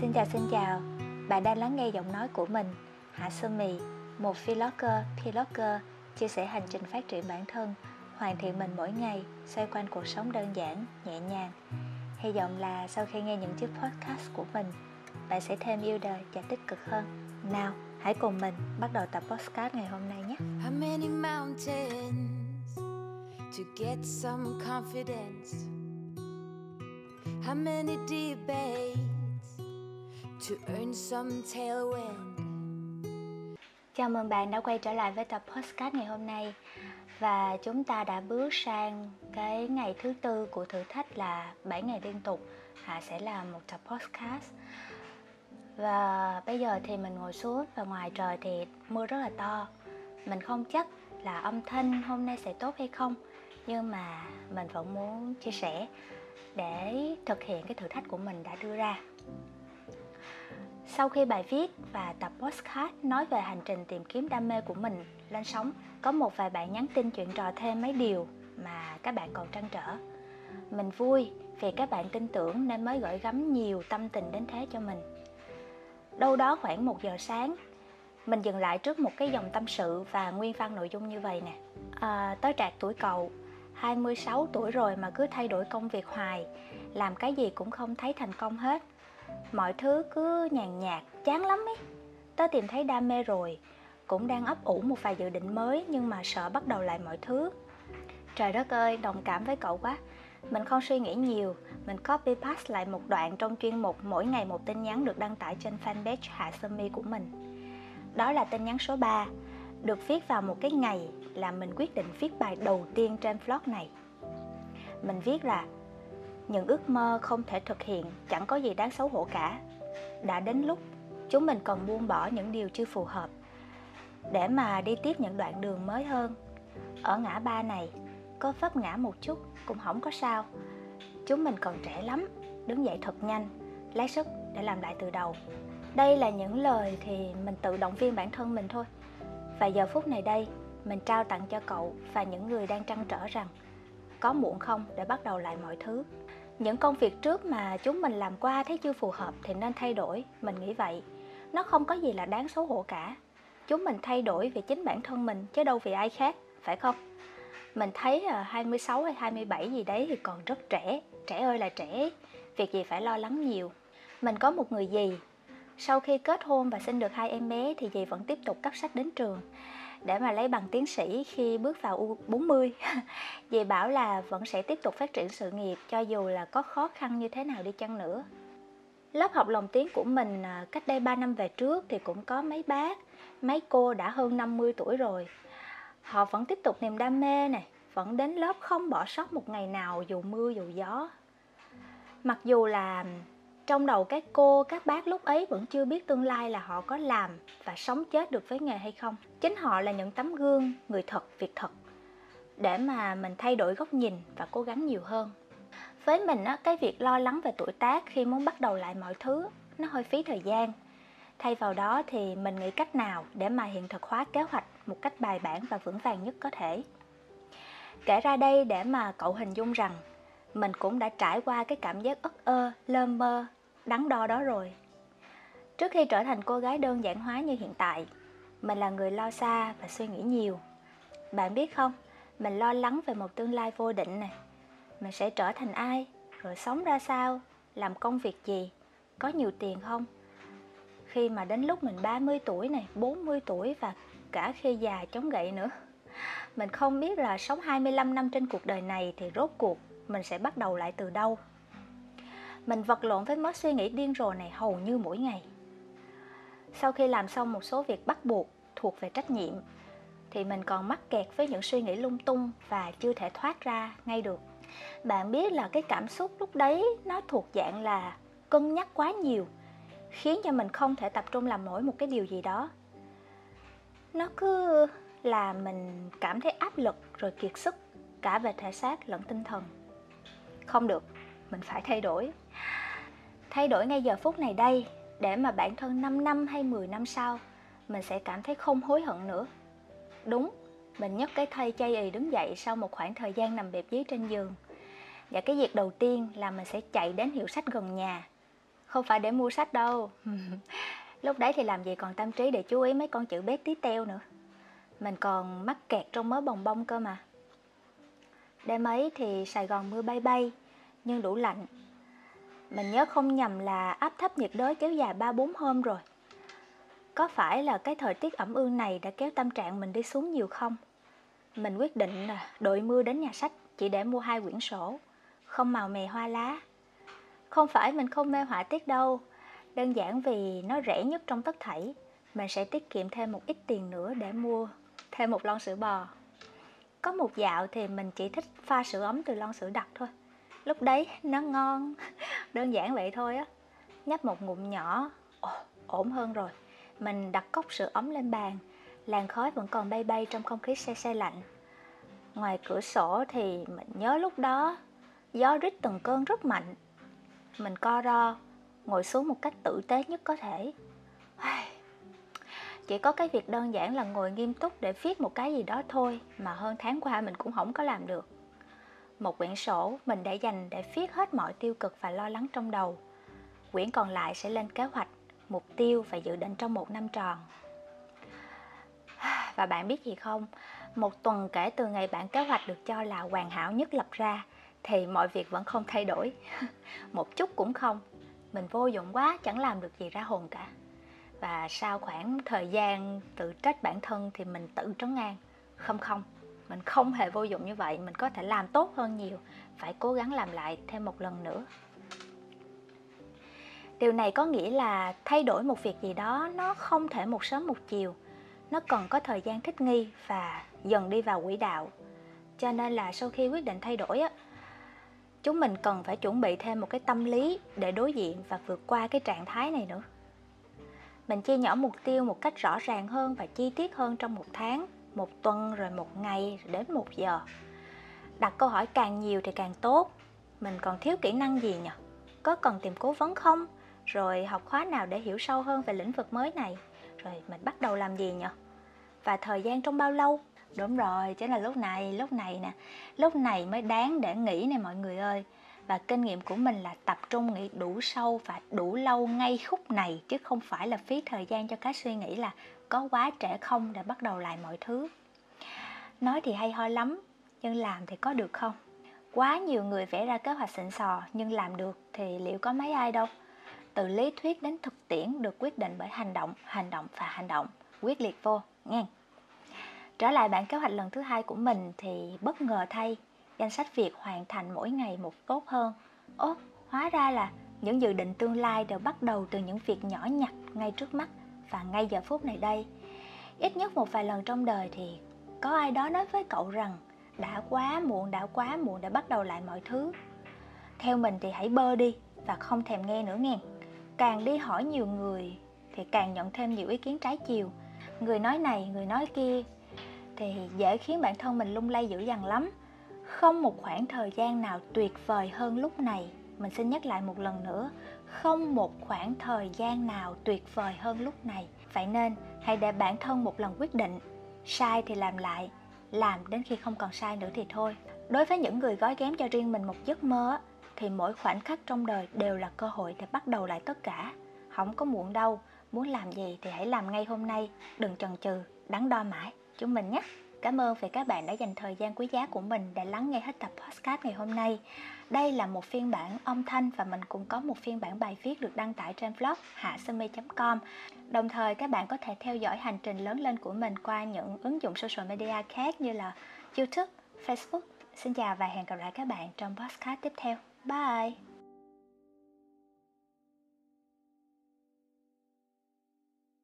Xin chào xin chào, bạn đang lắng nghe giọng nói của mình, Hạ Sơn Mì, một vlogger, vlogger chia sẻ hành trình phát triển bản thân, hoàn thiện mình mỗi ngày, xoay quanh cuộc sống đơn giản, nhẹ nhàng. Hy vọng là sau khi nghe những chiếc podcast của mình, bạn sẽ thêm yêu đời và tích cực hơn. Nào, hãy cùng mình bắt đầu tập podcast ngày hôm nay nhé. How many mountains to get some confidence? How many debates to earn some tailwind? Chào mừng bạn đã quay trở lại với tập podcast ngày hôm nay. Và chúng ta đã bước sang cái ngày thứ tư của thử thách là 7 ngày liên tục. Hạ sẽ làm một tập podcast. Và bây giờ thì mình ngồi xuống và ngoài trời thì mưa rất là to. Mình không chắc là âm thanh hôm nay sẽ tốt hay không, nhưng mà mình vẫn muốn chia sẻ để thực hiện cái thử thách của mình đã đưa ra sau khi bài viết và tập podcast nói về hành trình tìm kiếm đam mê của mình lên sóng có một vài bạn nhắn tin chuyện trò thêm mấy điều mà các bạn còn trăn trở. Mình vui vì các bạn tin tưởng nên mới gửi gắm nhiều tâm tình đến thế cho mình. Đâu đó khoảng một giờ sáng mình dừng lại trước một cái dòng tâm sự và nguyên văn nội dung như vậy nè. À, tới trạc tuổi cậu 26 tuổi rồi mà cứ thay đổi công việc hoài Làm cái gì cũng không thấy thành công hết. Mọi thứ cứ nhàn nhạt, chán lắm ấy. Tớ tìm thấy đam mê rồi Cũng đang ấp ủ một vài dự định mới Nhưng mà sợ bắt đầu lại mọi thứ. Trời đất ơi, đồng cảm với cậu quá. Mình không suy nghĩ nhiều Mình copy paste lại một đoạn trong chuyên mục Mỗi ngày một tin nhắn được đăng tải trên fanpage Hạ Sơ Mi của mình. Đó là tin nhắn số 3 Được viết vào một cái ngày là mình quyết định viết bài đầu tiên trên blog này. Mình viết là những ước mơ không thể thực hiện, chẳng có gì đáng xấu hổ cả. Đã đến lúc, chúng mình cần buông bỏ những điều chưa phù hợp, để mà đi tiếp những đoạn đường mới hơn. Ở ngã ba này, có vấp ngã một chút cũng không có sao. Chúng mình còn trẻ lắm, đứng dậy thật nhanh, lấy sức để làm lại từ đầu. Đây là những lời thì mình tự động viên bản thân mình thôi. Và giờ phút này đây, mình trao tặng cho cậu và những người đang trăn trở rằng có muộn không để bắt đầu lại mọi thứ những công việc trước mà chúng mình làm qua thấy chưa phù hợp thì nên thay đổi, mình nghĩ vậy. Nó không có gì là đáng xấu hổ cả. Chúng mình thay đổi vì chính bản thân mình chứ đâu vì ai khác, phải không? Mình thấy à, 26 hay 27 gì đấy thì còn rất trẻ. Trẻ ơi là trẻ, việc gì phải lo lắng nhiều. Mình có một người dì. Sau khi kết hôn và sinh được hai em bé thì dì vẫn tiếp tục cấp sách đến trường để mà lấy bằng tiến sĩ khi bước vào U40 Dì bảo là vẫn sẽ tiếp tục phát triển sự nghiệp cho dù là có khó khăn như thế nào đi chăng nữa. Lớp học lồng tiếng của mình à, cách đây 3 năm về trước thì cũng có mấy bác, mấy cô đã hơn 50 tuổi rồi. Họ vẫn tiếp tục niềm đam mê này, vẫn đến lớp không bỏ sót một ngày nào dù mưa dù gió. Mặc dù là trong đầu các cô các bác lúc ấy vẫn chưa biết tương lai là họ có làm và sống chết được với nghề hay không. Chính họ là những tấm gương người thật việc thật để mà mình thay đổi góc nhìn và cố gắng nhiều hơn. Với mình á, cái việc lo lắng về tuổi tác khi muốn bắt đầu lại mọi thứ nó hơi phí thời gian. Thay vào đó thì mình nghĩ cách nào để mà hiện thực hóa kế hoạch một cách bài bản và vững vàng nhất có thể. Kể ra đây để mà cậu hình dung rằng mình cũng đã trải qua cái cảm giác ức ơ lơ mơ đắn đo đó rồi. Trước khi trở thành cô gái đơn giản hóa như hiện tại, mình là người lo xa và suy nghĩ nhiều. Bạn biết không, mình lo lắng về một tương lai vô định này mình sẽ trở thành ai, rồi sống ra sao, làm công việc gì, có nhiều tiền không? Khi mà đến lúc mình 30 tuổi này 40 tuổi và cả khi già chống gậy nữa, mình không biết là sống 25 năm trên cuộc đời này thì rốt cuộc mình sẽ bắt đầu lại từ đâu mình vật lộn với mớ suy nghĩ điên rồ này hầu như mỗi ngày. Sau khi làm xong một số việc bắt buộc thuộc về trách nhiệm, thì mình còn mắc kẹt với những suy nghĩ lung tung và chưa thể thoát ra ngay được. Bạn biết là cái cảm xúc lúc đấy nó thuộc dạng là cân nhắc quá nhiều, khiến cho mình không thể tập trung làm nổi một cái điều gì đó. Nó cứ là mình cảm thấy áp lực rồi kiệt sức cả về thể xác lẫn tinh thần. Không được mình phải thay đổi. Thay đổi ngay giờ phút này đây, để mà bản thân 5 năm hay 10 năm sau, mình sẽ cảm thấy không hối hận nữa. Đúng, mình nhấc cái thây chay ì đứng dậy sau một khoảng thời gian nằm bẹp dưới trên giường. Và cái việc đầu tiên là mình sẽ chạy đến hiệu sách gần nhà. Không phải để mua sách đâu. Lúc đấy thì làm gì còn tâm trí để chú ý mấy con chữ bé tí teo nữa. Mình còn mắc kẹt trong mớ bồng bông cơ mà. Đêm ấy thì sài gòn mưa bay bay nhưng đủ lạnh. Mình nhớ không nhầm là áp thấp nhiệt đới kéo dài ba bốn hôm rồi. Có phải là cái thời tiết ẩm ương này đã kéo tâm trạng mình đi xuống nhiều không? Mình quyết định là đội mưa đến nhà sách chỉ để mua hai quyển sổ, không màu mè hoa lá. Không phải mình không mê họa tiết đâu, đơn giản vì nó rẻ nhất trong tất thảy. Mình sẽ tiết kiệm thêm một ít tiền nữa để mua thêm một lon sữa bò. Có một dạo thì mình chỉ thích pha sữa ấm từ lon sữa đặc thôi lúc đấy nó ngon. Đơn giản vậy thôi á. Nhấp một ngụm nhỏ Ồ, ổn hơn rồi. Mình đặt cốc sữa ấm lên bàn. Làn khói vẫn còn bay bay trong không khí se se lạnh. Ngoài cửa sổ thì mình nhớ lúc đó gió rít từng cơn rất mạnh. Mình co ro ngồi xuống một cách tử tế nhất có thể. Chỉ có cái việc đơn giản là ngồi nghiêm túc để viết một cái gì đó thôi mà hơn tháng qua mình cũng không có làm được một quyển sổ mình để dành để viết hết mọi tiêu cực và lo lắng trong đầu. Quyển còn lại sẽ lên kế hoạch, mục tiêu và dự định trong một năm tròn. Và bạn biết gì không? Một tuần kể từ ngày bản kế hoạch được cho là hoàn hảo nhất lập ra, thì mọi việc vẫn không thay đổi. Một chút cũng không. Mình vô dụng quá, chẳng làm được gì ra hồn cả. Và sau khoảng thời gian tự trách bản thân thì mình tự trấn an. Không không mình không hề vô dụng như vậy, mình có thể làm tốt hơn nhiều. Phải cố gắng làm lại thêm một lần nữa. Điều này có nghĩa là thay đổi một việc gì đó, nó không thể một sớm một chiều. Nó cần có thời gian thích nghi và dần đi vào quỹ đạo. Cho nên là sau khi quyết định thay đổi á, chúng mình cần phải chuẩn bị thêm một cái tâm lý để đối diện và vượt qua cái trạng thái này nữa. Mình chia nhỏ mục tiêu một cách rõ ràng hơn và chi tiết hơn trong một tháng một tuần rồi một ngày đến một giờ. Đặt câu hỏi càng nhiều thì càng tốt. Mình còn thiếu kỹ năng gì nhỉ? Có cần tìm cố vấn không? Rồi học khóa nào để hiểu sâu hơn về lĩnh vực mới này? Rồi mình bắt đầu làm gì nhỉ? Và thời gian trong bao lâu? Đúng rồi, chính là lúc này lúc này nè. Lúc này mới đáng để nghĩ nè mọi người ơi và kinh nghiệm của mình là tập trung nghĩ đủ sâu và đủ lâu ngay khúc này, chứ không phải là phí thời gian cho cái suy nghĩ là có quá trẻ không để bắt đầu lại mọi thứ. Nói thì hay ho lắm, nhưng làm thì có được không? Quá nhiều người vẽ ra kế hoạch xịn sò, nhưng làm được thì liệu có mấy ai đâu? Từ lý thuyết đến thực tiễn được quyết định bởi hành động hành động và hành động. Quyết liệt vô nghe trở lại bản kế hoạch lần thứ hai của mình thì bất ngờ thay danh sách việc hoàn thành mỗi ngày một tốt hơn. Ố hóa ra là những dự định tương lai đều bắt đầu từ những việc nhỏ nhặt ngay trước mắt và ngay giờ phút này đây. Ít nhất một vài lần trong đời thì có ai đó nói với cậu rằng, đã quá muộn, đã quá muộn để bắt đầu lại mọi thứ. Theo mình thì hãy bơ đi và không thèm nghe nữa nghe. Càng đi hỏi nhiều người thì càng nhận thêm nhiều ý kiến trái chiều. Người nói này, người nói kia thì dễ khiến bản thân mình lung lay dữ dằn lắm không một khoảng thời gian nào tuyệt vời hơn lúc này. Mình xin nhắc lại một lần nữa. Không một khoảng thời gian nào tuyệt vời hơn lúc này. Vậy nên, hãy để bản thân một lần quyết định. Sai thì làm lại, làm đến khi không còn sai nữa thì thôi. Đối với những người gói ghém cho riêng mình một giấc mơ thì mỗi khoảnh khắc trong đời đều là cơ hội để bắt đầu lại tất cả. Không có muộn đâu, muốn làm gì thì hãy làm ngay hôm nay, đừng chần chừ, đắn đo mãi. Chúng mình nhé! Cảm ơn vì các bạn đã dành thời gian quý giá của mình để lắng nghe hết tập podcast ngày hôm nay. Đây là một phiên bản âm thanh và mình cũng có một phiên bản bài viết được đăng tải trên blog hạsumi.com. Đồng thời các bạn có thể theo dõi hành trình lớn lên của mình qua những ứng dụng social media khác như là YouTube, Facebook. Xin chào và hẹn gặp lại các bạn trong podcast tiếp theo. Bye!